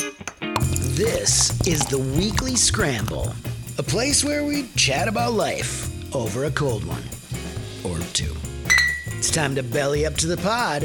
This is the Weekly Scramble, a place where we chat about life over a cold one or two. It's time to belly up to the pod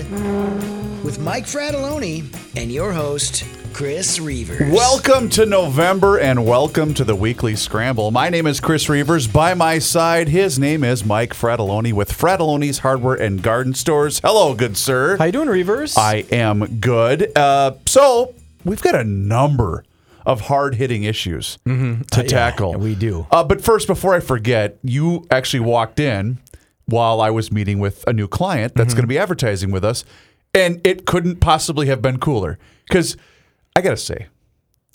with Mike Fratallone and your host, Chris Reuvers. Welcome to November and welcome to the weekly scramble. My name is Chris Reuvers. By my side, his name is Mike Fratallone with Fratallone's Hardware and Garden Stores. Hello, good sir. How you doing, Reuvers? I am good. Uh, so we've got a number of hard-hitting issues to Uh, yeah, tackle. we do. Uh, but first, before I forget, you actually walked in while I was meeting with a new client that's Mm-hmm. going to be advertising with us, and it couldn't possibly have been cooler. Because I got to say,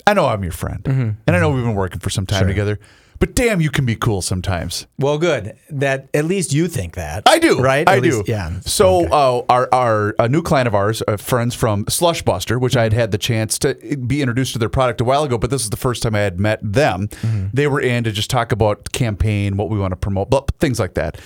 I know I'm your friend, Mm-hmm. and I know we've been working for some time together. But damn, you can be cool sometimes. well, good. That at least you think that. I do, right? I At do. least- yeah. So, uh, our our a new client of ours, uh, friends from Slush Buster, which I had had the chance to be introduced to their product a while ago, but this is the first time I had met them. Mm-hmm. They were in to just talk about campaign, what we want to promote, blah, things like that.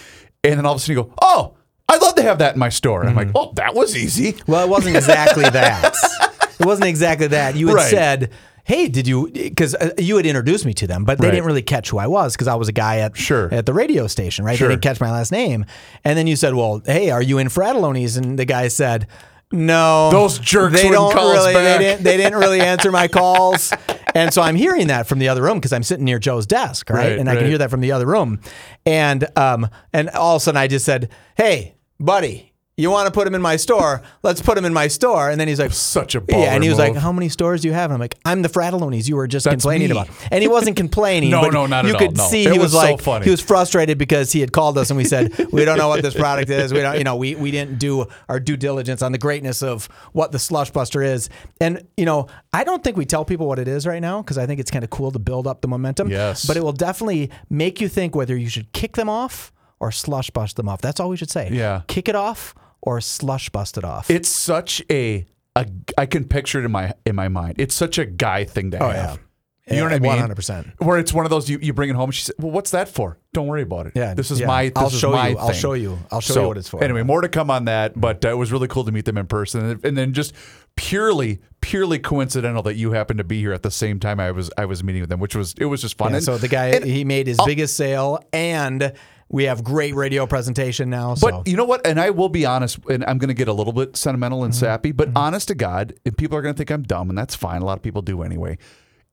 And then all of a sudden, you go, "Oh, I'd love to have that in my store." And I'm Mm-hmm. like, "Oh, that was easy." Well, it wasn't exactly that. It wasn't exactly that. You had Right. said, "Hey, did you?" Because uh, you had introduced me to them, but they Right. didn't really catch who I was because I was a guy at Sure. at the radio station, right? Sure. They didn't catch my last name, and then you said, "Well, hey, are you in Fratallone's?" And the guy said. No, Those jerks They wouldn't don't really. back." They didn't. They didn't really answer my calls, and so I'm hearing that from the other room because I'm sitting near Joe's desk, right? Right, and I can hear that from the other room, and um, and all of a sudden I just said, "Hey, buddy, you want to put him in my store? Let's put him in my store." And then he's like, Such a baller yeah, and he was baller like, "How many stores do you have?" And I'm like, "I'm the Fratallone's you were just That's complaining me. about." And he wasn't complaining. No, but no, not you at could all, no. see It he was was, so like, funny. he was frustrated because he had called us and we said, "We don't know what this product is. We don't, you know, we we didn't do our due diligence on the greatness of what the Slush Buster is." And you know, I don't think we tell people what it is right now because I think it's kind of cool to build up the momentum. Yes. but it will definitely make you think whether you should kick them off or slush bust them off. That's all we should say. Yeah. kick it off or slush busted off. It's such a, a I can picture it in my in my mind. It's such a guy thing to Oh, have. yeah. You know what I mean? One hundred percent. Where it's one of those you, you bring it home. She said, "Well, what's that for? Don't worry about it. Yeah, this is yeah. my. This I'll show my you. I'll show you. I'll show you what it's for. Anyway, more to come on that. But uh, it was really cool to meet them in person, and, then just purely, purely coincidental that you happened to be here at the same time I was I was meeting with them, which was it was just fun. Yeah, And- so the guy and- he made his biggest sale, and we have great radio presentation now. So But you know what? And I will be honest, and I'm going to get a little bit sentimental and Mm-hmm. sappy, but honest to God, and people are going to think I'm dumb, and that's fine. A lot of people do anyway.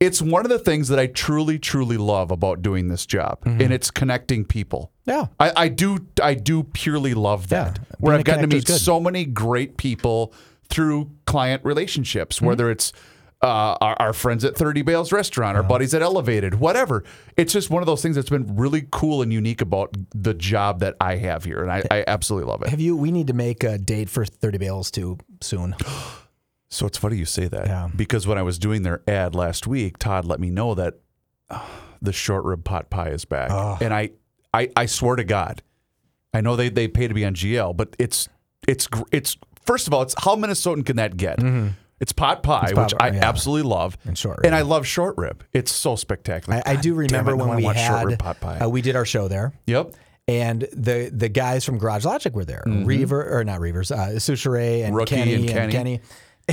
It's one of the things that I truly, truly love about doing this job, Mm-hmm. and it's connecting people. yeah, I, I do, I do purely love that. Yeah, where I've gotten to meet so many great people through client relationships, Mm-hmm. whether it's uh, our, our friends at 30 Bales Restaurant, our buddies at Elevated, whatever. It's just one of those things that's been really cool and unique about the job that I have here, and I, I absolutely love it. have you? We need to make a date for Thirty Bales too soon. So it's funny you say that Yeah. because when I was doing their ad last week, Todd let me know that uh, the short rib pot pie is back, and I, I, I swear to God, I know they they pay to be on GL, but it's it's it's first of all, it's how Minnesotan can that get? It's pot pie, pot which pie, I yeah. absolutely love, And short and. I love short rib. It's so spectacular. I, I do remember it, when we had rib pot pie. uh, we did our show there. yep, And the the guys from Garage Logic were there, Reuver or not Reuvers, uh, Soucheray and Mm-hmm. Rookie Kenny and and Kenny. Kenny,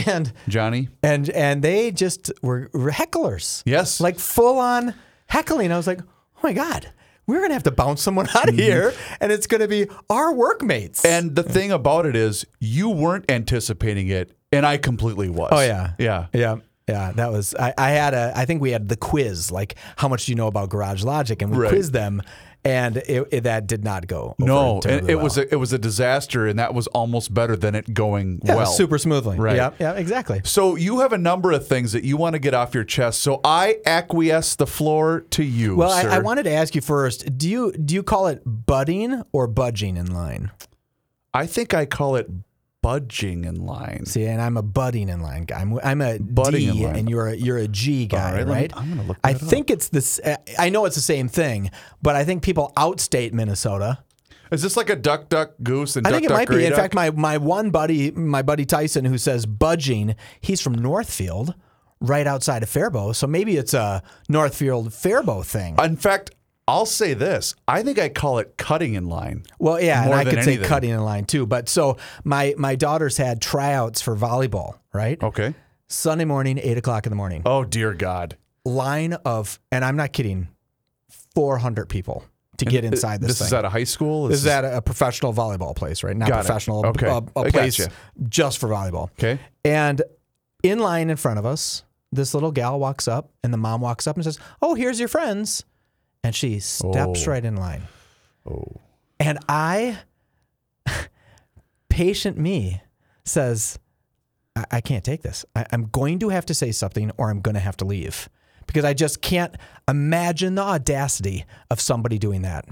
and Johnny. and and they just were hecklers. Yes. like full on heckling. I was like, oh my god, we're gonna have to bounce someone out Mm-hmm. of here, and it's gonna be our workmates. And the thing about it is, you weren't anticipating it, and I completely was. oh yeah, yeah. yeah. Yeah, that was. I, I had a. I think we had the quiz. Like, how much do you know about Garage Logic? And we Right. quizzed them, and it, it- that did not go. Over No, it well. was a, it was a disaster, and that was almost better than it going Yeah, well. super smoothly. Right. Yeah, yeah, exactly. So you have a number of things that you want to get off your chest. So I acquiesce the floor to you. Well, I. I wanted to ask you first. Do you do you call it budding or budging in line? I think I call it budging in line. See, and I'm a budding in line guy. I'm, I'm a Budding in line. and you're a you're a G guy, right, right? I'm gonna look I up. think it's this. uh, I know it's the same thing, but I think people outstate Minnesota. Is this like a duck, duck, goose, and I duck, think it duck, might be. In duck? fact, my my one buddy, my buddy Tyson, who says budging, he's from Northfield, right outside of Faribault. So maybe it's a Northfield Faribault thing. in fact, I'll say this. I think I call it cutting in line. Well, yeah, and I could say cutting in line too. But so my my daughters had tryouts for volleyball, right? Okay. Sunday morning, eight o'clock in the morning. Oh dear God. Line of, and I'm not kidding, 400 people to get uh, inside this, This thing. is at a high school. This is at a professional volleyball place, right? Not Got it. professional, Okay. a, a I place gotcha. just for volleyball. okay. And in line in front of us, this little gal walks up, and the mom walks up and says, "Oh, here's your friends," and she steps Oh. right in line. Oh. And I, patient me, says, I, I can't take this. I, I'm going to have to say something or I'm going to have to leave because I just can't imagine the audacity of somebody doing that.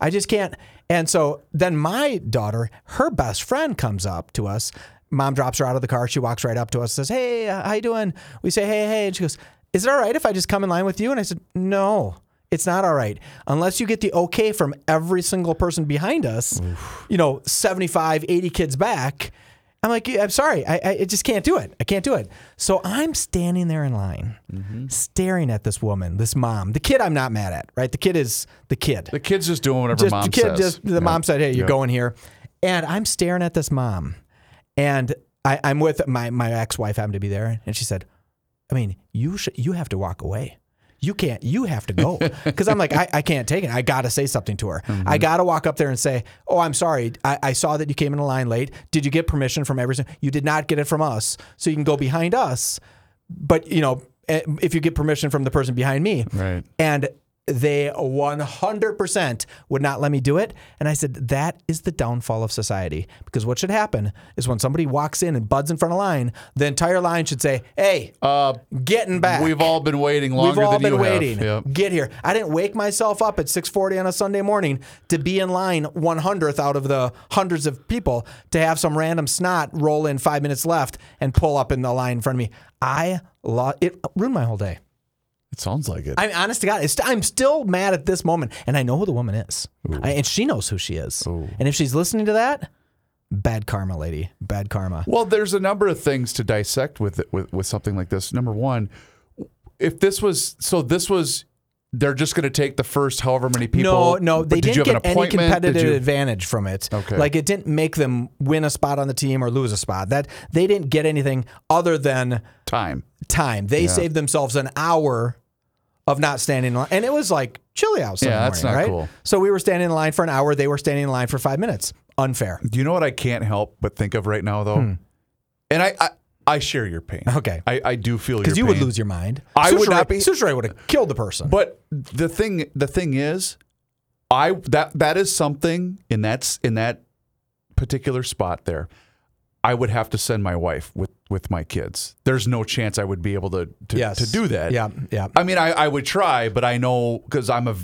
I just can't. And so then my daughter, her best friend comes up to us. Mom drops her out of the car. She walks right up to us, says, "Hey, uh, how you doing?" We say, "Hey, hey," and she goes, "Is it all right if I just come in line with you?" And I said, "No." It's not all right unless you get the okay from every single person behind us, you know, 75, 80 kids back. I'm like, I'm sorry, I, I just can't do it. I can't do it. So I'm standing there in line, mm-hmm. staring at this woman, this mom, the kid. I'm not mad at, right? The kid is the kid. The kid's just doing whatever just mom the kid, says. just the Yeah. mom said, "Hey, you're Yeah. going here," and I'm staring at this mom, and I, I'm with my my ex wife happened to be there, and she said, "I mean, you should you have to walk away." You can't. You have to go because I'm like I, I can't take it. I got to say something to her. Mm-hmm. I got to walk up there and say, "Oh, I'm sorry. I, I saw that you came in a line late. Did you get permission from every? You did not get it from us, so you can go behind us. But you know, eh, if you get permission from the person behind me, Right. and they 100% would not let me do it. And I said, that is the downfall of society. Because what should happen is when somebody walks in and buds in front of line, the entire line should say, hey, Uh, getting back. we've all been waiting longer than you have. We've all been waiting. Yep. Get here. I didn't wake myself up at 6:40 on a Sunday morning to be in line 100th out of the hundreds of people to have some random snot roll in 5 minutes left and pull up in the line in front of me. I lo- it ruined my whole day. It sounds like it. I'm honest to God, it's, I'm still mad at this moment, and I know who the woman is, I- and she knows who she is. And if she's listening to that, bad karma, lady, bad karma. Well, there's a number of things to dissect with with with something like this. Number one, if this was so, this was they're just going to take the first however many people. no, no, they did have get an any competitive you- advantage from it. Okay. like it didn't make them win a spot on the team or lose a spot. That they didn't get anything other than time. time. They saved themselves an hour of not standing in line, and it was like chilly out. Sunday Yeah, that's morning, not right? cool. So we were standing in line for an hour. They were standing in line for five minutes. Unfair. Do you know what I can't help but think of right now, though? And I, I I share your pain. Hmm. Okay. I, I do feel your Because your you would lose your mind. I would not be- Soucheray would have killed the person. But the thing the thing is, I that that is something in that in that particular spot there. I would have to send my wife with with my kids. There's no chance I would be able to to, Yes. to do that. Yeah, yeah. I mean, I, I would try, but I know because I'm a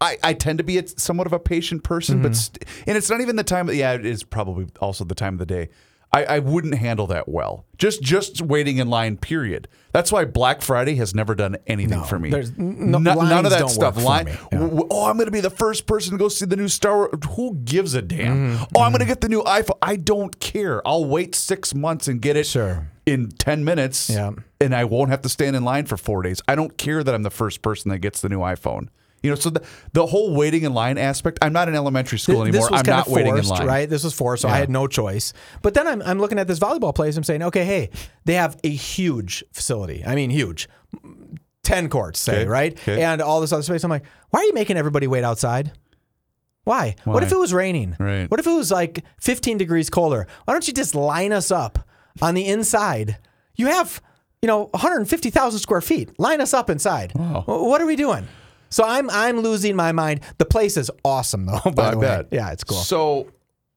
I, I tend to be a, somewhat of a patient person, but mm-hmm. st- and it's not even the time. Yeah, it is probably also the time of the day. I, I wouldn't handle that well. Just just waiting in line. Period. That's why Black Friday has never done anything for me. there's n- no- none lines of that don't stuff. work for Line. me. Yeah. w- w- Oh, I'm going to be the first person to go see the new Star Wars. Who gives a damn? Mm-hmm. Oh, I'm going to get the new iPhone. I don't care. I'll wait six months and get it Sure. in ten minutes Yeah. and I won't have to stand in line for four days. I don't care that I'm the first person that gets the new iPhone. You know, so the, the whole waiting in line aspect. I'm not in elementary school Th- anymore. I'm not waiting in line. right? This was forced, so I had no choice. But then I'm, I'm looking at this volleyball place. I'm saying, okay, hey, they have a huge facility. I mean, huge, ten courts, say, Okay, right? okay. And all this other space. I'm like, why are you making everybody wait outside? Why? What if it was raining? Right. What if it was like 15 degrees colder? Why don't you just line us up on the inside? You have, you know, 150,000 square feet. Line us up inside. Wow. What are we doing? So I'm I'm losing my mind. The place is awesome though. By I the way, yeah, it's cool. So,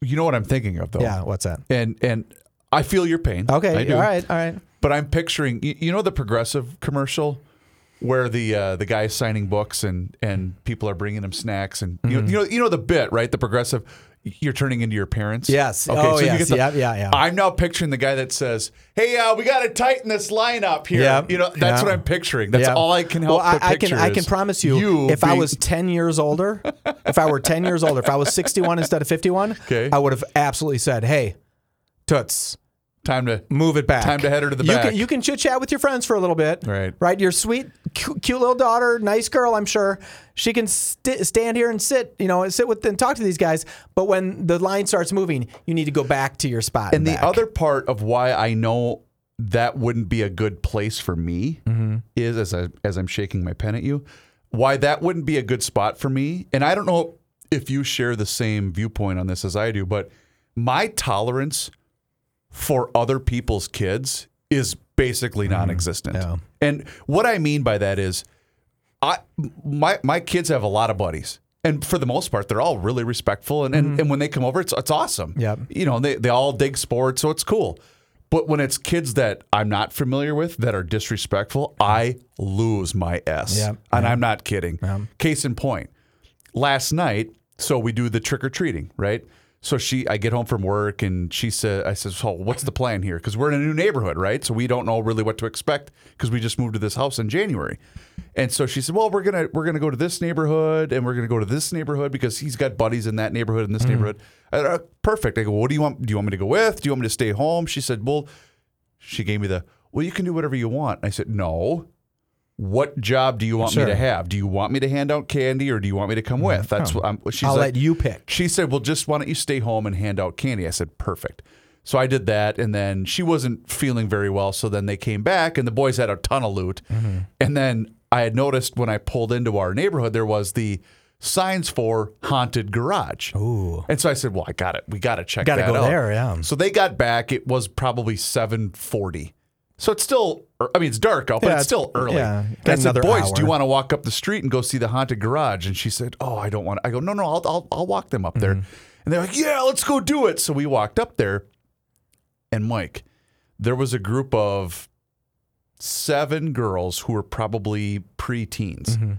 you know what I'm thinking of though. Yeah, what's that? And and I feel your pain. Okay, I do. all right, all right. But I'm picturing. You, you know the progressive commercial. Where the uh, the guy's signing books and, and people are bringing him snacks and you, know, you know you know the bit right the progressive you're turning into your parents Yes. Okay, oh, you yes. get the- Yeah, yeah, yeah. I'm now picturing the guy that says hey uh, we got to tighten this lineup here Yeah, you know that's yeah. what I'm picturing that's Yeah. all I can help Well, I, I can I can promise you, if I was 10 years older, if I were 10 years older, if I was 61 instead of 51, Okay. I would have absolutely said, "Hey, Toots, time to move it back. Time to head her to the you back. Can, you can chit chat with your friends for a little bit. Right. Right. Your sweet, cute, cute little daughter, nice girl, I'm sure. She can st- stand here and sit, you know, sit with and talk to these guys. But when the line starts moving, you need to go back to your spot. And the back. other part of why I know that wouldn't be a good place for me Mm-hmm. is as I as I'm shaking my pen at you, why that wouldn't be a good spot for me. And I don't know if you share the same viewpoint on this as I do, but my tolerance for other people's kids is basically non-existent. Mm-hmm. Yeah. And what I mean by that is I my my kids have a lot of buddies. And for the most part, they're all really respectful. And, and, and when they come over, it's, it's awesome. Mm-hmm. You know, they, they all dig sports, so it's cool. But when it's kids that I'm not familiar with that are disrespectful, I lose my S. Yep. And I'm not kidding. Case in point, last night, so we do the trick or treating, right? So she, I get home from work and she said, I said, so what's the plan here? Because we're in a new neighborhood, right? So we don't know really what to expect because we just moved to this house in January. And so she said, well, we're gonna we're gonna go to this neighborhood and we're gonna go to this neighborhood because he's got buddies in that neighborhood and this neighborhood. I "Uh, perfect. I go, what do you want? Do you want me to go with? Do you want me to stay home? She said, well, she gave me the, well, you can do whatever you want. I said, no. What job do you want Sure. me to have? Do you want me to hand out candy or do you want me to come with? That's what I'm. She's I'll like, let you pick. she said, "Well, just why don't you stay home and hand out candy?" I said, "Perfect." So I did that, and then she wasn't feeling very well. So then they came back, and the boys had a ton of loot. Mm-hmm. And then I had noticed when I pulled into our neighborhood, there was the signs for haunted garage. Ooh. And so I said, "Well, I got it. We got to check. Gotta that go out." there, yeah. So they got back. It was probably seven forty. So it's still. I mean, it's dark out, but Yeah, it's still early. yeah, And I said, "Boys, do you want to walk up the street and go see the haunted garage?" And she said, "Oh, I don't want." to. I go, "No, no, I'll, I'll, I'll walk them up there." Mm-hmm. And they're like, "Yeah, let's go do it." So we walked up there, and Mike, there was a group of seven girls who were probably pre-teens, Mm-hmm.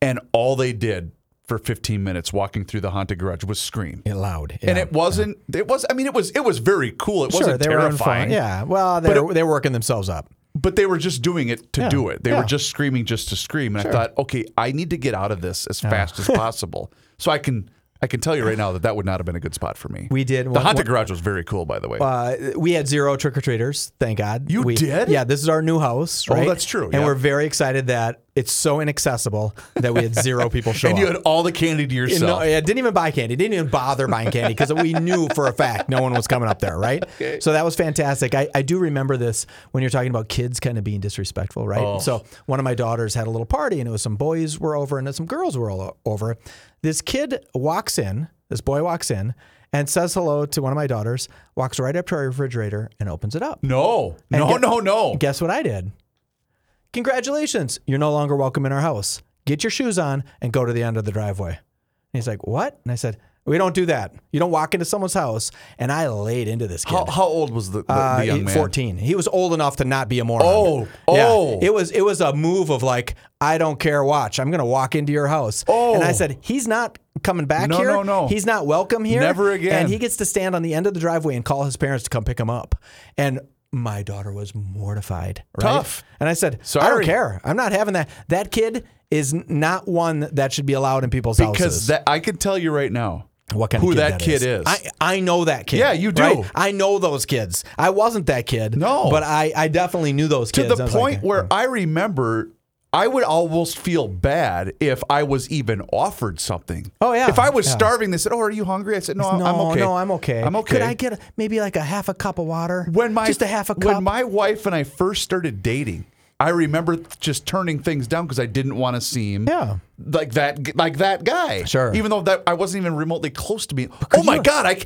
and all they did for 15 minutes walking through the haunted garage was scream. It loud. And it wasn't. It was. I mean, it was. It was very cool. It Sure, wasn't terrifying. Yeah. Well, they were, they were working themselves up. But they were just doing it to Yeah, do it. They yeah. were just screaming just to scream. And I thought, okay, I need to get out of this as fast as possible. So I can. I can tell you right now that that would not have been a good spot for me. We did The one- haunted garage was very cool, by the way. Uh, we had zero trick or treaters, thank God. You we, did? Yeah, this is our new house, Oh, that's true, And yeah. we're very excited that it's so inaccessible that we had zero people show and you up. had all the candy to You yourself. know, yeah, didn't even buy candy. Didn't even bother buying candy because we knew for a fact no one was coming up there, right? Okay. So that was fantastic. I, I do remember this when you're talking about kids kind of being disrespectful, right? Oh. So one of my daughters had a little party and it was some boys were over and then some girls were all over. This kid walks in, this boy walks in and says hello to one of my daughters, walks right up to our refrigerator and opens it up. no, And no, get- no, no. Guess what I did? Congratulations. You're no longer welcome in our house. Get your shoes on and go to the end of the driveway. And he's like, What? And I said, We don't do that. You don't walk into someone's house. And I laid into this kid. How, how old was the, the, Uh, the young man? 14. He was old enough to not be a moron. Oh, Yeah. oh. It was it was a move of like, I don't care, watch. I'm gonna walk into your house. Oh. And I said, he's not coming back No, here. no, no. He's not welcome here. Never again. And he gets to stand on the end of the driveway and call his parents to come pick him up. And my daughter was mortified. Right? Tough. And I said, I don't care. I'm not having that. That kid is not one that should be allowed in people's Because houses. Because I can tell you right now. what kind who of kid that kid is. I, I know that kid. Yeah, you do. right? I know those kids. I wasn't that kid. No. But I, I definitely knew those to kids. To the was like, point where hmm. I remember I would almost feel bad if I was even offered something. Oh, yeah. If I was Yeah. starving, they said, "Oh, are you hungry?" I said, "No, I'm, no, I'm okay. no, I'm okay. I'm okay." Could I get a, maybe like a half a cup of water? when my just a half a cup. when my wife and I first started dating, I remember just turning things down because I didn't want to seem Yeah. like that like that guy. Sure. Even though that I wasn't even remotely close to being. Oh my you- god, I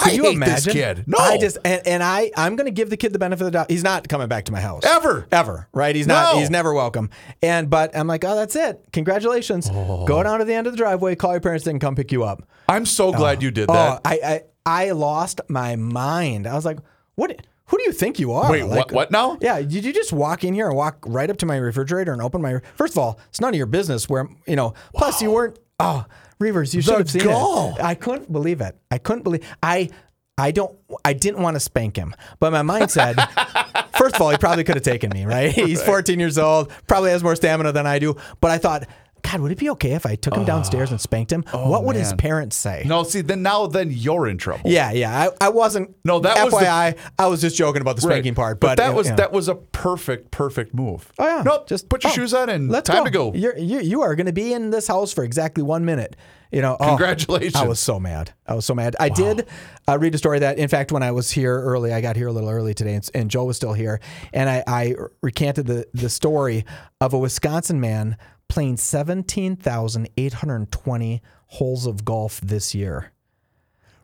I you hate imagine? this kid. No, I just and, and I I'm going to give the kid the benefit of the doubt. He's not coming back to my house Ever. ever. Right? He's not. No. He's never welcome. And but I'm like, oh, that's it. Congratulations. Oh. Go down to the end of the driveway. Call your parents. Can come pick you up. I'm so glad uh, you did Oh, that. I, I I lost my mind. I was like, what? Who do you think you are? Wait, Like, what? What now? Yeah, did you just walk in here and walk right up to my refrigerator and open my? First of all, it's none of your business. Where you know. Plus, you weren't. Oh, Reuvers, you should have seen gall. it. I couldn't believe it. I couldn't believe. I. I don't. I didn't want to spank him, but my mind said, first of all, he probably could have taken me. Right? He's 14 years old. Probably has more stamina than I do. But I thought, God, would it be okay if I took him downstairs and spanked him? what would his Oh, man. parents say? No, see, then now then you're in trouble. Yeah, yeah. I, I wasn't. No, that was the- FYI. I was just joking about the Right. spanking part, but, that was yeah. that was a perfect, perfect move. Oh yeah. Nope. Just put your oh, shoes on and let's time to go. You're, you you are going to be in this house for exactly one minute. You know, oh, Congratulations. I was so mad. I was so mad. I did uh, read a story that, in fact, when I was here early, I got here a little early today, and, and Joe was still here, and I, I recanted the the story of a Wisconsin man playing seventeen thousand eight hundred twenty holes of golf this year.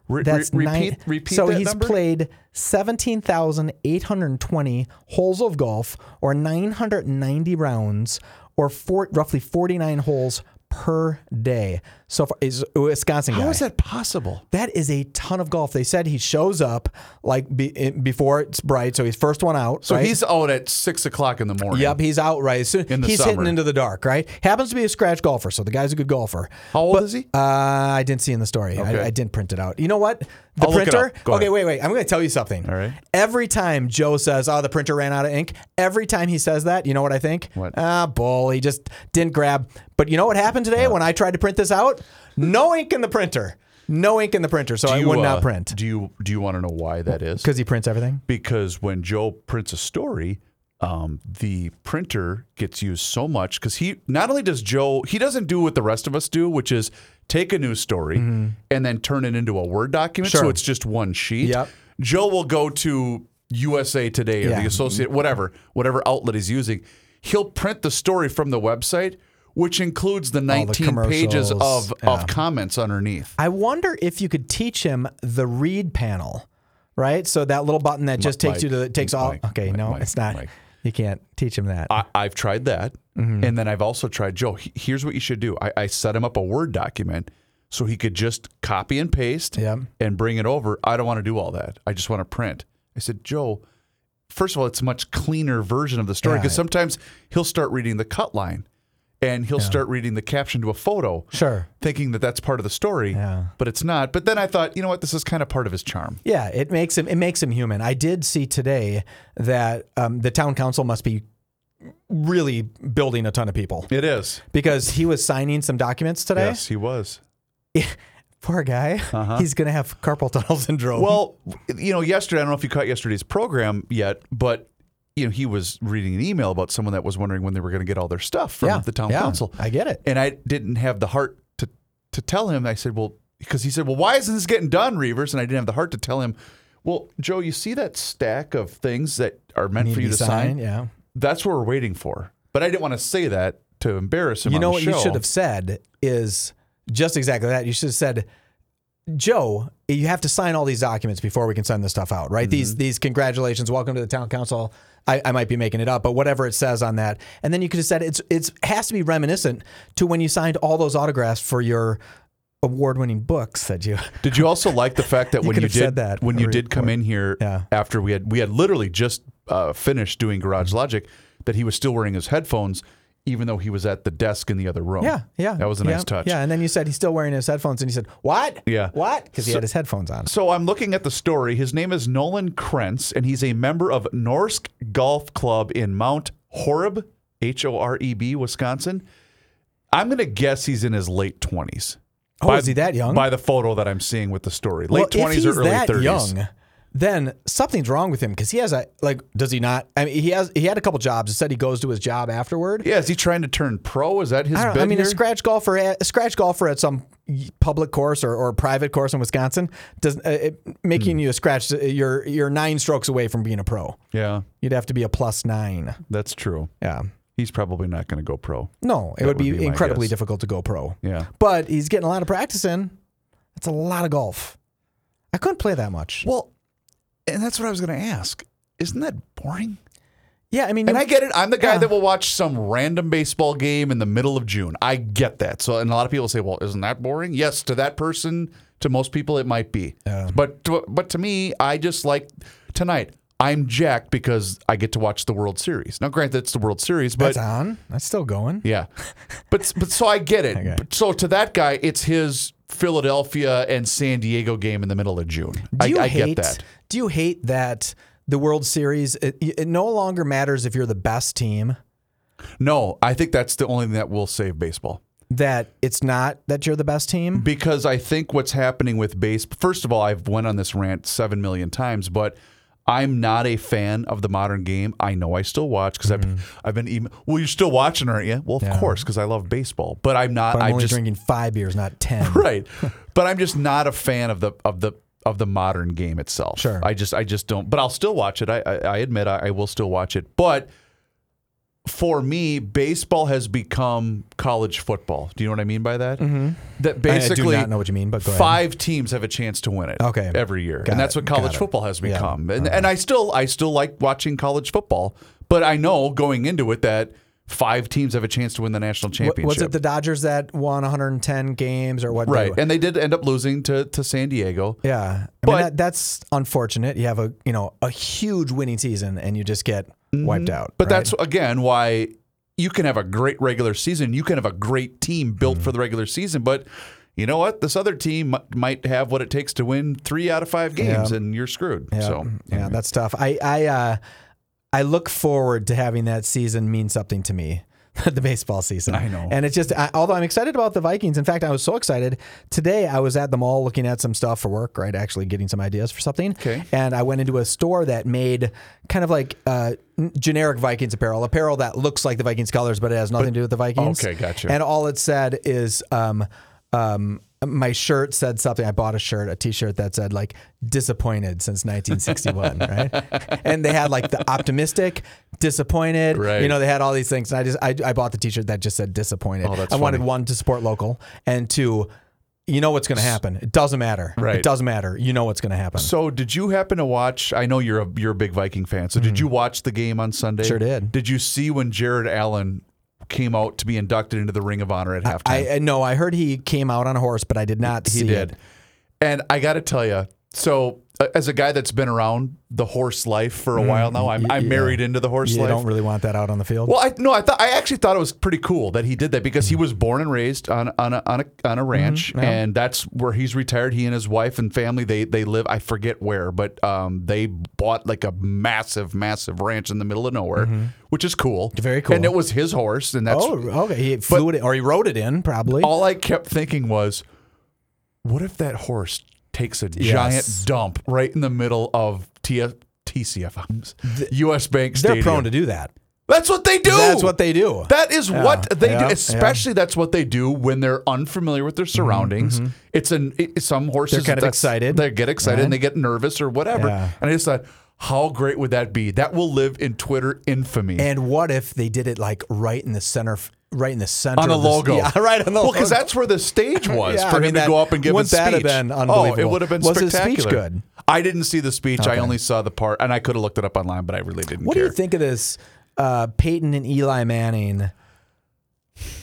Re- That's re- nine. repeat, repeat so that he's number? played seventeen thousand eight hundred twenty holes of golf, or nine hundred ninety rounds, or four, roughly forty nine holes per day. So far, is a Wisconsin guy. How is that possible? That is a ton of golf. They said he shows up like be, before it's bright, so he's first one out. So right? he's out at six o'clock in the morning. Yep, he's out right. So In the he's summer. hitting into the dark, right? Happens to be a scratch golfer, so the guy's a good golfer. How old is he? Uh, I didn't see in the story. Okay. I, I didn't print it out. You know what? The I'll printer. okay, ahead. wait, wait. I'm going to tell you something. All right. Every time Joe says, "Oh, the printer ran out of ink," every time he says that, you know what I think? What? Ah, bull. He just didn't grab. But you know what happened today when I tried to print this out? No ink in the printer. No ink in the printer, so Do I you, would uh, not print Do you do you want to know why that is? because he prints everything. because when Joe prints a story, um, the printer gets used so much because he not only does Joe he doesn't do what the rest of us do, which is take a news story and then turn it into a Word document, so Mm-hmm. It's just one sheet. Yep. Joe will go to USA Today or Yeah. the Associate, whatever, whatever outlet he's using. He'll print the story from the website, which includes the 19 pages of, yeah. of comments underneath. I wonder if you could teach him the read panel, right? So that little button that just takes you to the, takes all. Mike, okay, Mike, no, Mike, it's not. Mike. You can't teach him that. I, I've tried that, Mm-hmm. and then I've also tried Joe. Here's what you should do. I, I set him up a Word document so he could just copy and paste Yep. and bring it over. I don't want to do all that. I just want to print. I said, Joe. First of all, it's a much cleaner version of the story Yeah. because sometimes he'll start reading the cut line, and he'll start reading the caption to a photo, Sure. thinking that that's part of the story, Yeah. but it's not. But then I thought, you know what, this is kind of part of his charm. Yeah, it makes him it makes him human. I did see today that um, the town council must be really building a ton of people It is. because he was signing some documents today. Yes, he was. Poor guy. He's gonna have carpal tunnel syndrome. Well, you know, yesterday, I don't know if you caught yesterday's program yet, but you know, he was reading an email about someone that was wondering when they were going to get all their stuff from yeah, the town yeah, council. I get it. And I didn't have the heart to to tell him. I said, "Well, because he said, "Well, why isn't this getting done, Reuvers?" And I didn't have the heart to tell him, "Well, Joe, you see that stack of things that are meant Need for you to sign? signed, Yeah. That's what we're waiting for." But I didn't want to say that to embarrass him. You know what you should have said is just exactly that. You should have said, Joe, you have to sign all these documents before we can send this stuff out, right? These Mm-hmm. these congratulations, welcome to the town council. I, I might be making it up, but whatever it says on that, and then you could have said it's it's has to be reminiscent to when you signed all those autographs for your award-winning books that you. Did you also like the fact that You when you did that when you did come in here Yeah. after we had we had literally just uh, finished doing Garage Logic that he was still wearing his headphones even though he was at the desk in the other room. Yeah, yeah, that was a yeah, nice touch. Yeah, and then you said he's still wearing his headphones, and he said, "What? Yeah. what?" Because he So- had his headphones on. So I'm looking at the story. His name is Nolan Krentz, and he's a member of Norsk Golf Club in Mount Horeb, H O R E B, Wisconsin. I'm going to guess he's in his late 20s. Oh, is he that young? By the photo that I'm seeing with the story, Well, late 20s if he's or early that 30s. young, then something's wrong with him because he has a like. Does he not? I mean, he has. He had a couple jobs. It said he goes to his job afterward. Yeah, is he trying to turn pro? Is that his I, I mean, here? a scratch golfer, a scratch golfer at some public course or, or private course in Wisconsin does uh, it, Hmm. making you a scratch. You're you're nine strokes away from being a pro. yeah, You'd have to be a plus nine. that's true. Yeah. He's probably not going to go pro. No, it That would be, be incredibly guess. difficult to go pro. Yeah. But he's getting a lot of practice in. That's a lot of golf. I couldn't play that much. Well, and that's what I was going to ask. Isn't that boring? Yeah, I mean, And I get it. I'm the guy Yeah. that will watch some random baseball game in the middle of June. I get that. So, and a lot of people say, "Well, isn't that boring?" Yes, to that person, to most people, it might be. Yeah. But to, but to me, I just like tonight. I'm jacked because I get to watch the World Series. Now, granted, it's the World Series, but that's on. That's still going. yeah, but but so I get it. Okay. So to that guy, it's his Philadelphia and San Diego game in the middle of June. Do I, you I hate, get that. Do you hate that the World Series? It, it no longer matters if you're the best team. No, I think that's the only thing that will save baseball. That it's not that you're the best team. because I think what's happening with base. First of all, I've went on this rant seven million times, but I'm not a fan of the modern game. I know I still watch because I've I've been even. Well, you're still watching, aren't you? Well, of Mm-hmm. Yeah. course, because I love baseball. But I'm not. But I'm I only just drinking five beers, not ten. right. but I'm just not a fan of the of the of the modern game itself. Sure. I just I just don't. But I'll still watch it. I I, I admit I, I will still watch it. But for me, baseball has become college football. Do you know what I mean by that? Mm-hmm. That basically, I do not know what you mean, but go ahead. five teams have a chance to win it. Okay. every year, Got and that's what college football has Yeah. become. And and I still I still like watching college football, but I know going into it that five teams have a chance to win the national championship. Was it the Dodgers that won 110 games or what? right? And they did end up losing to to San Diego. yeah, I mean But- that, that's unfortunate. You have a you know a huge winning season and you just get wiped out. Mm-hmm. But right? that's again why you can have a great regular season. You can have a great team Mm-hmm. built for the regular season, but you know what? This other team mi- might have what it takes to win three out of five games, Yeah. and you're screwed. yeah, So yeah, that's tough. I I uh, I look forward to having that season mean something to me. the baseball season. I know. And it's just, I, although I'm excited about the Vikings. In fact, I was so excited. Today, I was at the mall looking at some stuff for work, right? Actually getting some ideas for something. Okay. And I went into a store that made kind of like uh, generic Vikings apparel, apparel that looks like the Vikings colors, but it has nothing to do with the Vikings. Okay, gotcha. And all it said is, um, um, my shirt said something. I bought a shirt, a T-shirt that said like "disappointed" since 1961, right? And they had like the optimistic, disappointed. Right. You know, they had all these things. And I just I, I bought the T-shirt that just said "disappointed." Oh, that's I wanted one to support local, and two, you know what's going to happen. It doesn't matter. Right. It doesn't matter. You know what's going to happen. So, did you happen to watch? I know you're a you're a big Viking fan. So, did you watch the game on Sunday? Mm-hmm. Sure did. Did you see when Jared Allen came out to be inducted into the Ring of Honor at halftime? I, I no, I heard he came out on a horse, but I did not he see he did. it. And I got to tell you, so Uh, as a guy that's been around the horse life for a mm. while now, I'm, I'm yeah. married into the horse You life. You don't really want that out on the field. Well, I no, I thought I actually thought it was pretty cool that he did that because he mm. was born and raised on on a on a, on a mm-hmm. ranch, and that's where he's retired. He and his wife and family they they live. I forget where, but um, they bought like a massive, massive ranch in the middle of nowhere, mm-hmm. which is cool. Very cool. And it was his horse, and that's oh, okay. He flew it or he rode it in, probably. all I kept thinking was, what if that horse takes a giant dump right in the middle of T- TCF, U.S. Bank They're prone to do that. That's what they do. That's what they do. That is what they yeah, do. Especially that's what they do when they're unfamiliar with their surroundings. It's an it, some horses Mm-hmm, They're kind of excited, They get excited right? and they get nervous or whatever. Yeah. And I just thought, how great would that be? That will live in Twitter infamy. And what if they did it like right in the center, right in the center on the of the- logo, Yeah, right on the logo. well, because that's where the stage was Yeah, for I him mean, to go up and give wouldn't his that speech. have been Oh, it would have been Was his spectacular. speech good? I didn't see the speech. I only saw the part, and I could have looked it up online, but I really didn't What care. do you think of this uh, Peyton and Eli Manning?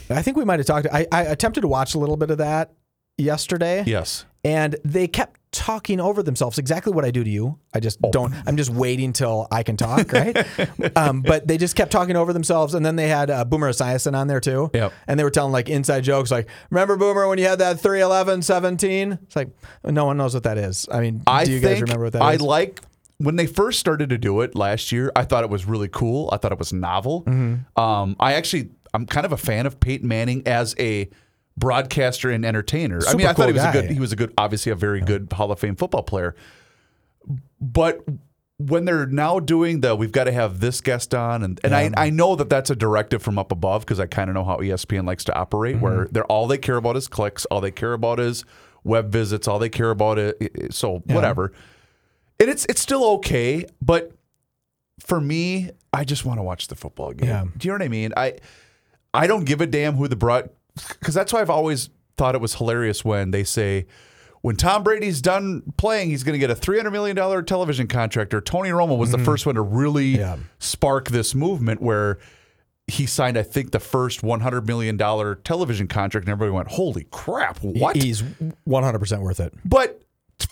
I think we might have talked. I, I attempted to watch a little bit of that yesterday, Yes. and they kept talking over themselves. Exactly what I do to you. I just Oh. don't. I'm just waiting till I can talk, right? um, but they just kept talking over themselves, and then they had uh, Boomer Esiason on there too. Yep. And they were telling like inside jokes, like, "Remember Boomer when you had that 311 17?" It's like no one knows what that is. I mean, I do you guys remember what that I is? like when they first started to do it last year. I thought it was really cool. I thought it was novel. Mm-hmm. Um, I actually, I'm kind of a fan of Peyton Manning as a broadcaster and entertainer. I mean, Super I thought he cool was a good. He was a good, obviously a very good Hall of Fame football player. But when they're now doing the, we've got to have this guest on, and, and I, I know that that's a directive from up above because I kind of know how ESPN likes to operate, Mm-hmm. where they're all they care about is clicks, all they care about is web visits, all they care about is so whatever. And it's it's still okay, but for me, I just want to watch the football game. Yeah. Do you know what I mean? I I don't give a damn who the broad because that's why I've always thought it was hilarious when they say when Tom Brady's done playing, he's going to get a three hundred million dollar television contract. Or Tony Romo was the first one to really Mm-hmm. Yeah. spark this movement where he signed, I think, the first one hundred million dollar television contract, and everybody went, "Holy crap! What?" He's 100 percent worth it. But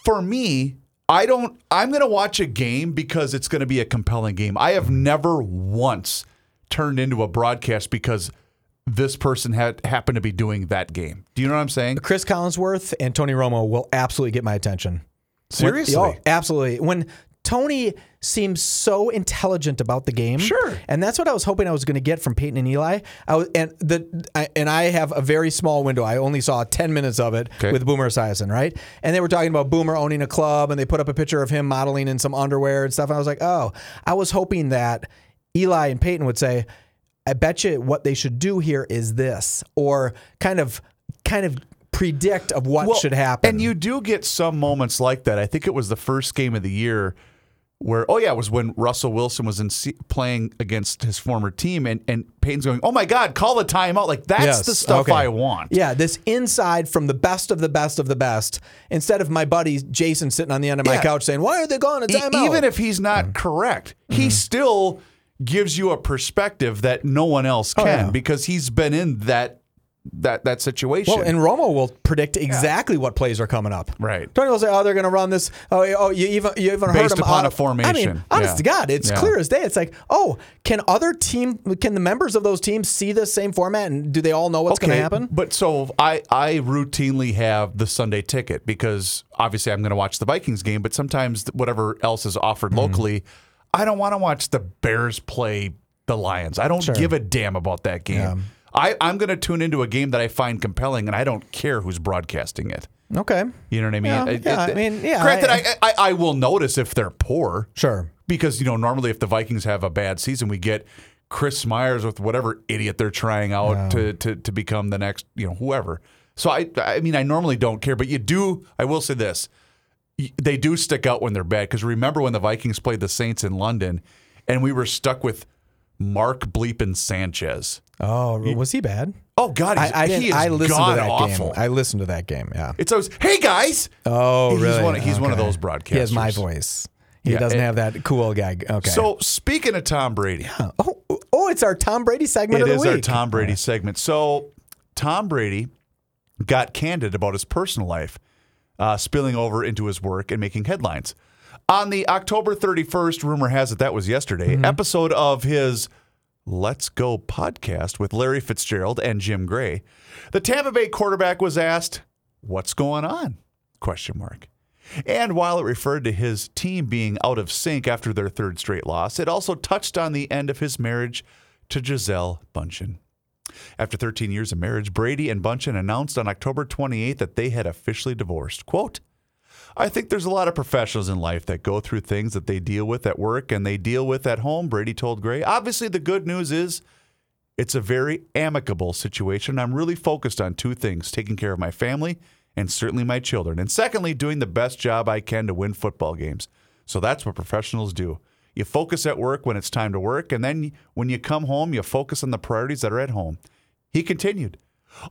for me, I don't. I'm going to watch a game because it's going to be a compelling game. I have never once turned into a broadcast because this person had happened to be doing that game. Do you know what I'm saying? Cris Collinsworth and Tony Romo will absolutely get my attention. Seriously? When- oh, absolutely. When Tony seems so intelligent about the game. Sure. and that's what I was hoping I was going to get from Peyton and Eli. I was, and the I, and I have a very small window. I only saw ten minutes of it Okay. with Boomer Esiason, right? And they were talking about Boomer owning a club, and they put up a picture of him modeling in some underwear and stuff. And I was like, oh, I was hoping that Eli and Peyton would say, I bet you what they should do here is this, or kind of kind of predict of what Well, should happen. And you do get some moments like that. I think it was the first game of the year where, oh, yeah, it was when Russell Wilson was in se- playing against his former team, and, and Peyton's going, oh my God, call the timeout. Like, that's Yes, the stuff okay. I want. Yeah, this inside from the best of the best of the best. Instead of my buddy Jason sitting on the end of my Yeah. couch saying, "Why are they going to E- even if he's not mm. correct, he mm-hmm. still gives you a perspective that no one else can yeah. because he's been in that that that situation. well, and Romo will predict exactly what plays are coming up. Right. Tony will say, "Oh, they're going to run this." Oh, oh, you even you even heard Based him upon uh, a formation. I mean, honest Yeah. to God, it's Yeah. clear as day. It's like, oh, can other team, can the members of those teams see the same format, and do they all know what's going to happen? But so I, I routinely have the Sunday ticket because obviously I'm going to watch the Vikings game, but sometimes whatever else is offered Mm-hmm. locally, I don't want to watch the Bears play the Lions. I don't give a damn about that game. I, I'm going to tune into a game that I find compelling, and I don't care who's broadcasting it. Okay, You know what I mean? Yeah, It- yeah, it- I mean, yeah, Granted, I- I, I, I will notice if they're poor sure. because you know normally if the Vikings have a bad season, we get Chris Myers with whatever idiot they're trying out to, to to become the next you know whoever. So I I mean I normally don't care, but you do. I will say this: they do stick out when they're bad. Because remember when the Vikings played the Saints in London, and we were stuck with Mark Bleepin Sanchez. Oh, was he bad? Oh God, he's, I, I he is I listened to that awful. game. I listened to that game. Yeah. it's always hey guys. Oh, he's really? One, he's one of those broadcasters. He has my voice. He Yeah, doesn't and- have that cool guy. Okay. So speaking of Tom Brady. oh, oh, it's our Tom Brady segment It of the is week. our Tom Brady segment. So, Tom Brady got candid about his personal life, uh, spilling over into his work and making headlines. On the October 31st, rumor has it that was yesterday, Mm-hmm. episode of his Let's Go podcast with Larry Fitzgerald and Jim Gray, the Tampa Bay quarterback was asked, "What's going on?" question mark. And while it referred to his team being out of sync after their third straight loss, it also touched on the end of his marriage to Gisele Bundchen. After 13 years of marriage, Brady and Bundchen announced on October 28th that they had officially divorced. Quote, I think there's a lot of professionals in life that go through things that they deal with at work and they deal with at home, Brady told Gray. Obviously, the good news is it's a very amicable situation. I'm really focused on two things taking care of my family and certainly my children. And secondly, doing the best job I can to win football games. So that's what professionals do. You focus at work when it's time to work, and then when you come home, you focus on the priorities that are at home. He continued,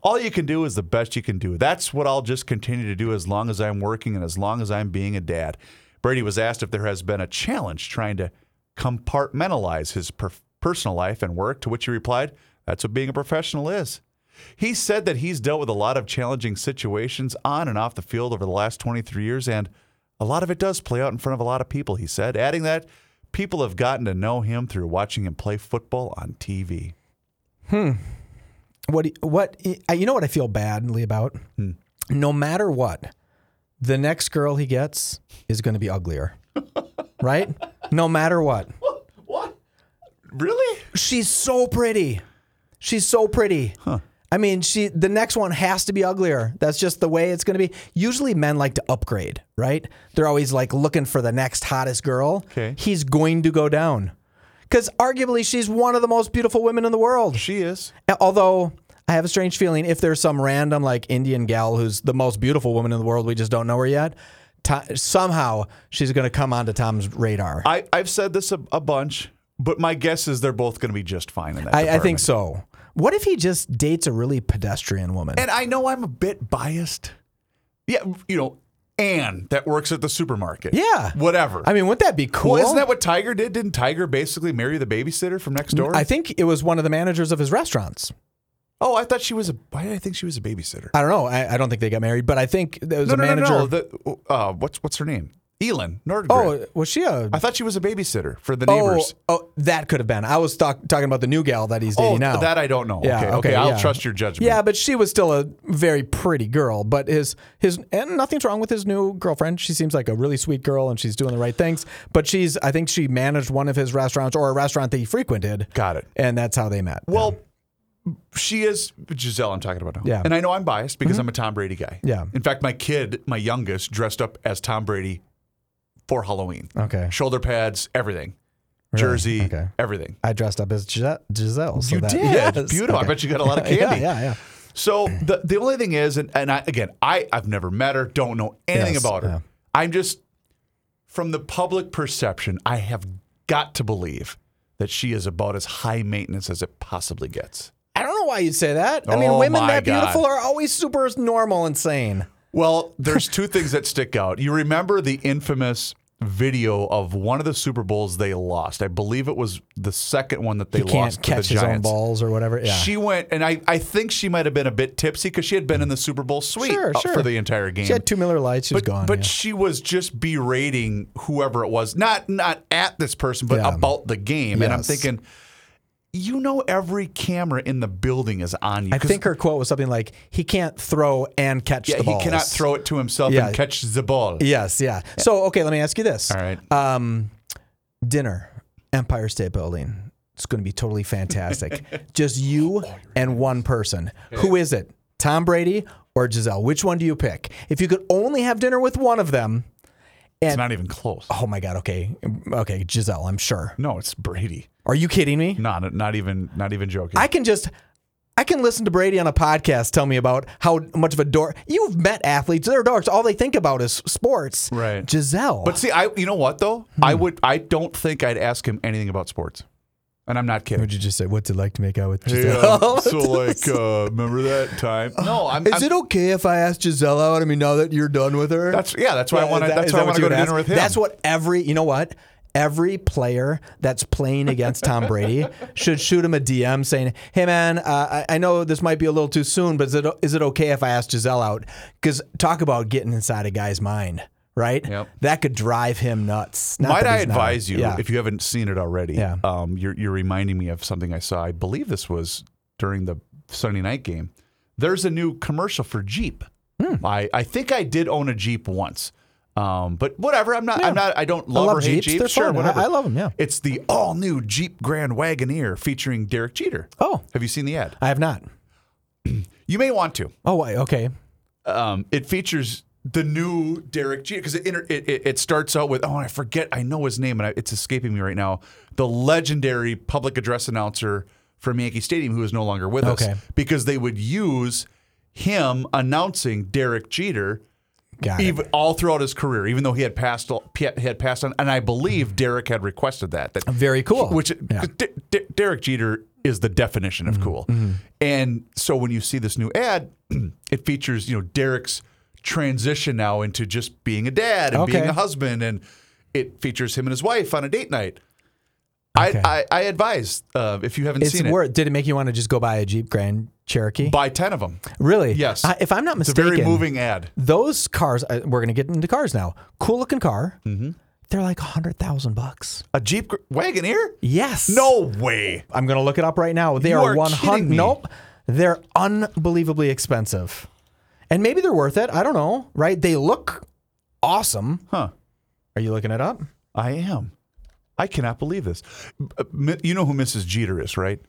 All you can do is the best you can do. That's what I'll just continue to do as long as I'm working and as long as I'm being a dad. Brady was asked if there has been a challenge trying to compartmentalize his per- personal life and work, to which he replied, That's what being a professional is. He said that he's dealt with a lot of challenging situations on and off the field over the last 23 years, and a lot of it does play out in front of a lot of people, he said, adding that people have gotten to know him through watching him play football on TV. Hmm. What? you- What? You know what I feel badly about? Hmm. No matter what, the next girl he gets is going to be uglier, right? No matter what. What? Really? She's so pretty. She's so pretty. I mean, she the next one has to be uglier. That's just the way it's going to be. Usually men like to upgrade, right? They're always like looking for the next hottest girl. Okay. He's going to go down. Cuz arguably she's one of the most beautiful women in the world. She is. Although I have a strange feeling if there's some random like Indian gal who's the most beautiful woman in the world, we just don't know her yet. To- somehow she's going to come onto Tom's radar. I, I've said this a, a bunch, but my guess is they're both going to be just fine in that. I, I think so. What if he just dates a really pedestrian woman? And I know I'm a bit biased. Yeah, you know, Anne that works at the supermarket. Yeah. Whatever. I mean, wouldn't that be cool? well, isn't that what Tiger did? Didn't Tiger basically marry the babysitter from next door? I think it was one of the managers of his restaurants. oh, I thought she was a. Why did I think she was a babysitter? I don't know. I, I don't think they got married, but I think there was no, a no, manager. no, no. The, uh, what's what's her name? Elin Nordgren. Oh, was she a? I thought she was a babysitter for the neighbors. Oh, oh, that could have been. I was talk, talking about the new gal that he's dating Oh, now. that I don't know. Yeah, okay, okay, okay, I'll yeah. trust your judgment. Yeah, but she was still a very pretty girl. But his his and nothing's wrong with his new girlfriend. She seems like a really sweet girl and she's doing the right things. But she's I think she managed one of his restaurants or a restaurant that he frequented. Got it. And that's how they met. Well, she is Gisele. I'm talking about now. Yeah. Mm-hmm. and I know I'm biased because I'm a Tom Brady guy. Yeah. In fact, my kid, my youngest, dressed up as Tom Brady for Halloween. Okay. Shoulder pads, everything, Really? jersey, Okay. everything. I dressed up as Gise- Gisele. So You that, did. Yes. Beautiful. I bet you got a lot of candy. yeah, yeah. yeah. So the the only thing is, and, and I, again, I I've never met her, don't know anything Yes, about her. yeah. I'm just from the public perception, I have got to believe that she is about as high maintenance as it possibly gets. I don't know why you'd say that. I mean, Oh, women that God. beautiful are always super normal and sane. Well, there's two things that stick out. You remember the infamous video of one of the Super Bowls they lost. I believe it was the second one that they He can't lost catch to the his own balls or whatever. Yeah. She went, and I, I think she might have been a bit tipsy because she had been in the Super Bowl suite Sure, sure. for the entire game. She had two Miller Lights. She was but gone. but yeah. she was just berating whoever it was, not not at this person, but Yeah. about the game. And I'm thinking, you know, every camera in the building is on you. I think her quote was something like, "He can't throw and catch yeah, the ball. he cannot throw it to himself Yeah. and catch the ball. Yes, yeah. So okay, let me ask you this. All right. Um, dinner, Empire State Building. It's going to be totally fantastic. Just you and one person. Who is it? Tom Brady or Gisele? Which one do you pick? If you could only have dinner with one of them, It's not even close. oh my God, okay, okay, Gisele, I'm sure. No, it's Brady. Are you kidding me? Not not even not even joking. I can just. I can listen to Brady on a podcast tell me about how much of a dork you've met athletes. They're dorks. All they think about is sports. Right. Gisele. but see, I you know what though? Hmm. I would I don't think I'd ask him anything about sports. And I'm not kidding. would you just say, "What's it like to make out with Hey, Gisele?" um, so like uh, remember that time? No, I'm Is I'm- it okay if I ask Gisele out? I mean, now that you're done with her, That's yeah. That's why I want to. That- That's is why I that want to go to dinner ask? with him. That's what every you know what every player that's playing against Tom Brady should shoot him a DM saying, "Hey man, uh, I, I know this might be a little too soon, but is it is it okay if I ask Gisele out? Because talk about getting inside a guy's mind." Right, Yep. that could drive him nuts. Not Might I he's not. advise you, Yeah. if you haven't seen it already, Yeah. um, you're, you're reminding me of something I saw. I believe this was during the Sunday night game. There's a new commercial for Jeep. Hmm. I, I think I did own a Jeep once. Um, but whatever. I'm not. I'm not. I don't I love, love or hate Jeeps. Jeeps. Sure, fun. I- whatever. I love 'em, yeah. It's the all new Jeep Grand Wagoneer featuring Derek Jeter. Oh. have you seen the ad? I have not. You may want to. Oh, wait, okay. um, it features the new Derek Jeter because it, it, it it starts out with oh I forget I know his name and I, it's escaping me right now the legendary public address announcer from Yankee Stadium who is no longer with Okay. us because they would use him announcing Derek Jeter even all throughout his career even though he had passed he had passed on and I believe mm-hmm. Derek had requested that that Very cool. which Yeah. D- D- Derek Jeter is the definition of mm-hmm. cool. Mm-hmm. And so when you see this new ad, it features you know Derek's transition now into just being a dad and being a husband, and it features him and his wife on a date night. Okay. I, I, I advise uh, if you haven't It's seen worth. Did it make you want to just go buy a Jeep Grand Cherokee? buy ten of them. really? Yes. I, if I'm not It's a mistaken, very moving ad. those cars. Uh, we're gonna get into cars now. Cool looking car. Mm-hmm. They're like a hundred thousand bucks. A Jeep Gr- Wagoneer? Yes. No way. I'm gonna look it up right now. They You are are hundred. Nope. They're unbelievably expensive, and maybe they're worth it. I don't know. Right? They look awesome. Huh? Are you looking it up? I am. I cannot believe this. You know who Mrs. Jeter is, right?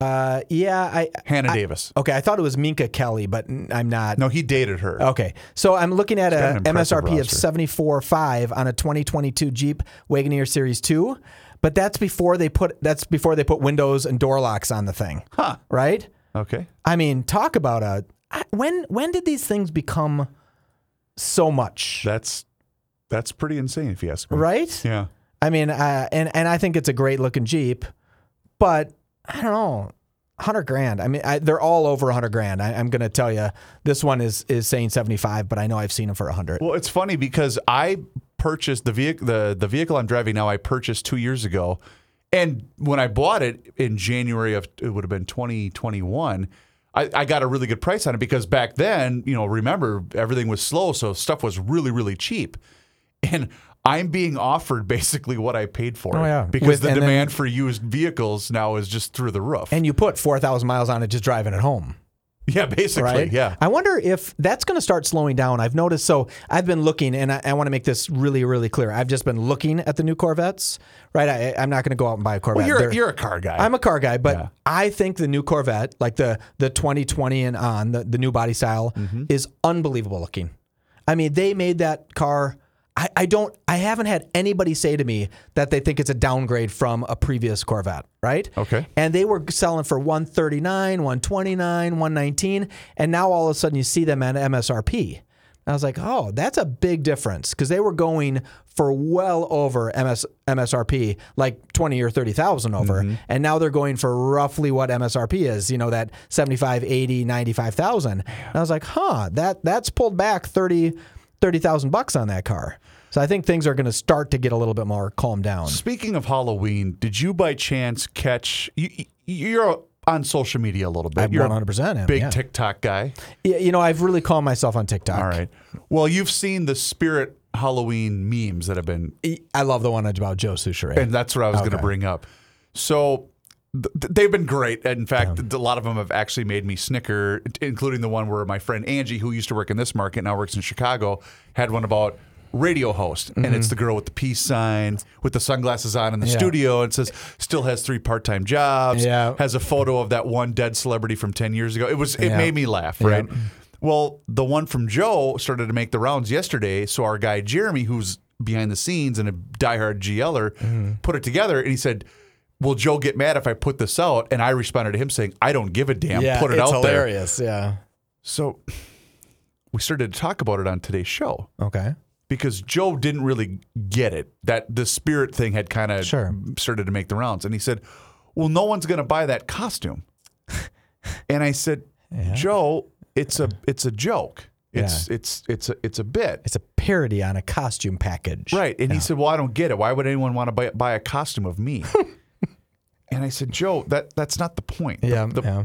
Uh, yeah. I. Hannah Davis. Okay, I thought it was Minka Kelly, but I'm not. No, he dated her. Okay, so I'm looking at a an MSRP of seventy four five on a 2022 Jeep Wagoneer Series 2, but that's before they put that's before they put windows and door locks on the thing, Huh. right? Okay. I mean, talk about a I- when when did these things become so much, That's that's pretty insane if you ask me. right? Yeah. I mean, uh, and and I think it's a great looking Jeep, but I don't know. Hundred grand. I mean, I, they're all over hundred grand. I, I'm going to tell you, this one is is saying seventy five, but I know I've seen them for hundred. Well, it's funny because I purchased the vehicle the, the vehicle I'm driving now I purchased 2 years ago. And when I bought it in January of it would have been 2021, I, I got a really good price on it because back then, you know, remember everything was slow, so stuff was really really cheap. And I'm being offered basically what I paid for. Oh, it. yeah. Because With- the and then- demand for used vehicles now is just through the roof. And you put 4,000 miles on it just driving it home. yeah, basically. right? Yeah. I wonder if that's going to start slowing down. I've noticed. So I've been looking, and I, I want to make this really, really clear. I've just been looking at the new Corvettes. Right? I, I'm not going to go out and buy a Corvette. Well, you're, They're- you're a car guy. I'm a car guy, but Yeah. I think the new Corvette, like the the 2020 and on, the, the new body style, Mm-hmm. is unbelievable looking. I mean, they made that car. I, I don't. I haven't had anybody say to me that they think it's a downgrade from a previous Corvette, right? Okay. And they were selling for 139, 129, 119, and now all of a sudden you see them at MSRP. I was like, oh, that's a big difference because they were going for well over MS, MSRP, like 20 or 30,000 over. Mm-hmm. And now they're going for roughly what MSRP is, you know, that 75, 80, 95,000. And I was like, huh, that that's pulled back 30 30,000 bucks on that car. So I think things are going to start to get a little bit more calmed down. Speaking of Halloween, did you by chance catch? You, you're on social media a little bit. I You're a 100% am, big yeah. TikTok guy. Yeah, You know, I've really calmed myself on TikTok. All right. Well, you've seen the Spirit Halloween memes that have been I love the one about Joe Soucheray. Eh? And that's what I was going to bring up. So they've been great. In fact, a lot of them have actually made me snicker, including the one where my friend Angie, who used to work in this market, now works in Chicago, had one about radio host. And it's the girl with the peace sign with the sunglasses on in the Mm-hmm. Yeah. studio and says, still has three part time jobs, Yeah. has a photo of that one dead celebrity from 10 years ago. It was, it Yeah. made me laugh, right? Well, the one from Joe started to make the rounds yesterday. So our guy Jeremy, who's behind the scenes and a diehard GLer, Mm-hmm. put it together and he said, Will Joe get mad if I put this out? And I responded to him saying, I don't give a damn. yeah, put it out there. hilarious. Yeah. So we started to talk about it on today's show Okay. because Joe didn't really get it. That the spirit thing had kind of Sure. started to make the rounds. And he said, Well, no one's gonna buy that costume. and I said, Joe, it's a it's a joke. It's it's it's a it's a bit. It's a parody on a costume package. Right. And he said, Well, I don't get it. Why would anyone want to buy, buy a costume of me? and I said, Joe, that that's not the point. The- Yeah, the- yeah.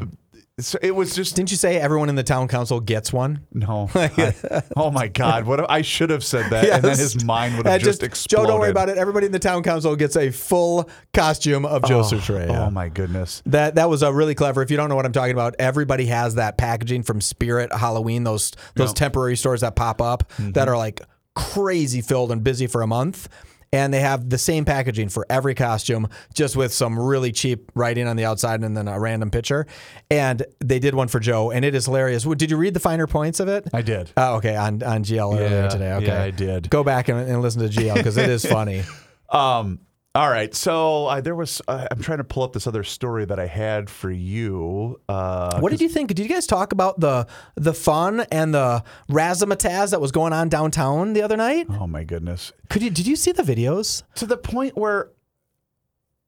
so it was just Didn't you say everyone in the town council gets one? no. I- oh my God! What I should have said that, and then his mind would have That just, exploded. Joe, don't worry about it. Everybody in the town council gets a full costume of Joe Soucheray. Oh my goodness! That that was a really clever. If you don't know what I'm talking about, everybody has that packaging from Spirit Halloween. Those those temporary stores that pop up Mm-hmm. that are like crazy filled and busy for a month. And they have the same packaging for every costume, just with some really cheap writing on the outside and then a random picture. And they did one for Joe, and it is hilarious. Did you read the finer points of it? I did. Oh, okay, on on GL Yeah, earlier today. Okay, yeah, I did. Go back and, and listen to GL because it is funny. Um. All right. So uh, there was. Uh, I'm trying to pull up this other story that I had for you. Uh, What did you think? Did you guys talk about the the fun and the razzmatazz that was going on downtown the other night? oh my goodness! Could you did you see the videos? To the point where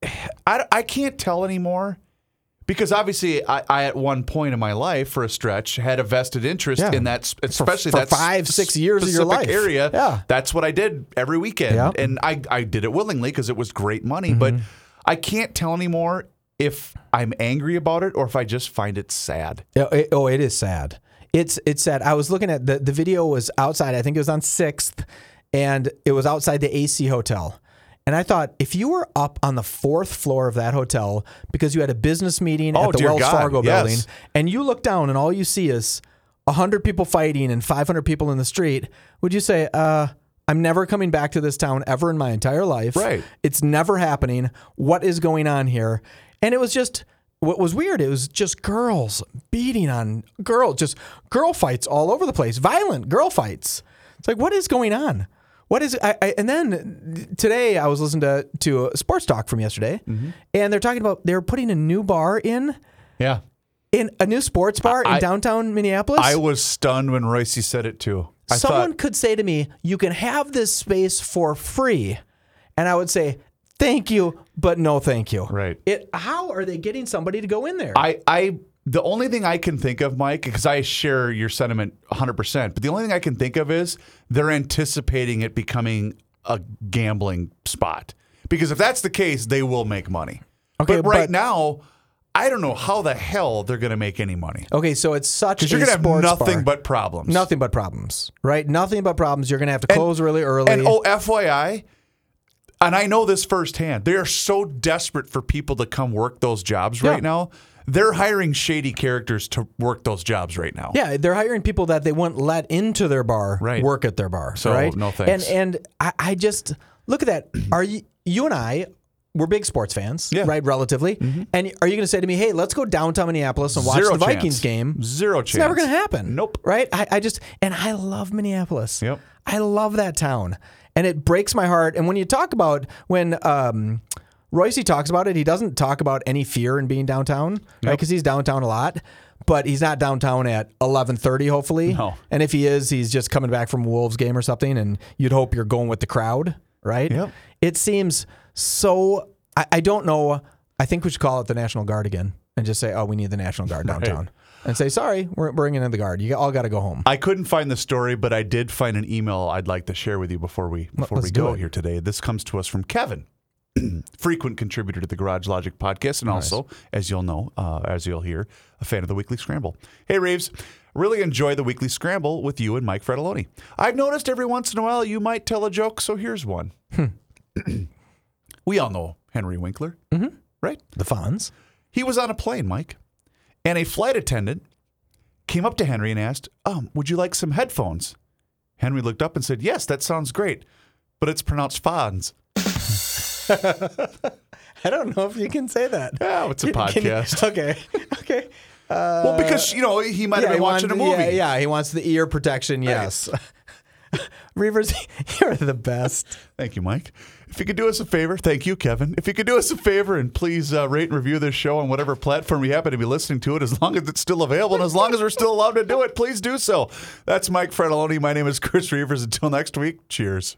I, I can't tell anymore. Because obviously, I, I at one point in my life, for a stretch, had a vested interest Yeah. in that, especially for that five, six years of your life. area. Yeah. that's what I did every weekend, Yeah. and I I did it willingly because it was great money. Mm-hmm. But I can't tell anymore if I'm angry about it or if I just find it sad. Oh, it, oh, it is sad. It's it's sad. I was looking at the the video was outside. I think it was on Sixth, and it was outside the AC hotel. And I thought, if you were up on the fourth floor of that hotel because you had a business meeting Oh, at the Wells God, Fargo yes. building, and you look down and all you see is hundred people fighting and five hundred people in the street, would you say, uh, I'm never coming back to this town ever in my entire life. Right. It's never happening. What is going on here? And it was just what was weird. It was just girls beating on girls, just girl fights all over the place, violent girl fights. It's like, what is going on? What is I, I and then today I was listening to to a sports talk from yesterday, Mm-hmm. and they're talking about they're putting a new bar in Yeah, in a new sports bar I- in downtown Minneapolis. I was stunned when Royce said it too. I Someone thought, could say to me, "You can have this space for free," and I would say, "Thank you, but no, thank you." Right. It. How are they getting somebody to go in there? I, I, the only thing I can think of, Mike, because I share your sentiment 100%, but the only thing I can think of is they're anticipating it becoming a gambling spot. Because if that's the case, they will make money. Okay, but right but- now, I don't know how the hell they're going to make any money Okay, so it's such because a you're going to have nothing bar. but problems. nothing but problems, right? Nothing but problems. You're going to have to close really early. And oh, FYI, and I know this firsthand, they are so desperate for people to come work those jobs Yeah. right now. They're hiring shady characters to work those jobs right now. Yeah, they're hiring people that they wouldn't let into their bar Right. work at their bar. So, right? no thanks. And and I, I just look at that. Are you you and I? We're big sports fans, Yeah. Mm-hmm. right? Relatively. And are you going to say to me, "Hey, let's go downtown Minneapolis and watch Zero the Vikings game"? Zero chance. It's never going to happen. Nope. Right? I, I just and I love Minneapolis. Yep. I love that town, and it breaks my heart. And when you talk about when um, Royce talks about it, he doesn't talk about any fear in being downtown, right? Because he's downtown a lot, but he's not downtown at eleven thirty. Hopefully, No. And if he is, he's just coming back from a Wolves game or something, and you'd hope you're going with the crowd, right? Yep. It seems so. I, I don't know. I think we should call it the National Guard again and just say, "Oh, we need the National Guard downtown," and say, "Sorry, we're bringing in the guard. You all got to go home." I couldn't find the story, but I did find an email I'd like to share with you before we before let's we go here today. This comes to us from Kevin, frequent contributor to the Garage Logic podcast, and also, as you'll know, uh, as you'll hear, a fan of the Weekly Scramble. Hey, Reuvers, Really enjoy the Weekly Scramble with you and Mike Fratallone. I've noticed every once in a while you might tell a joke, so here's one. we all know Henry Winkler, mm-hmm. right? The Fonz. He was on a plane, Mike, and a flight attendant came up to Henry and asked, um, Would you like some headphones? Henry looked up and said, Yes, that sounds great, but it's pronounced Fonz. I don't know if you can say that. Oh, it's a Can you- podcast. okay. Okay. well, because, you know, he might have been watching a movie. Yeah, yeah, he wants the ear protection. Yes. Reuvers, you're the best. Thank you, Mike. If you could do us a favor, thank you, Kevin. If you could do us a favor and please uh, rate and review this show on whatever platform you happen to be listening to it, as long as it's still available and as long as we're still allowed to do it, please do so. That's Mike Fratallone. My name is Chris Reuvers. Until next week, cheers.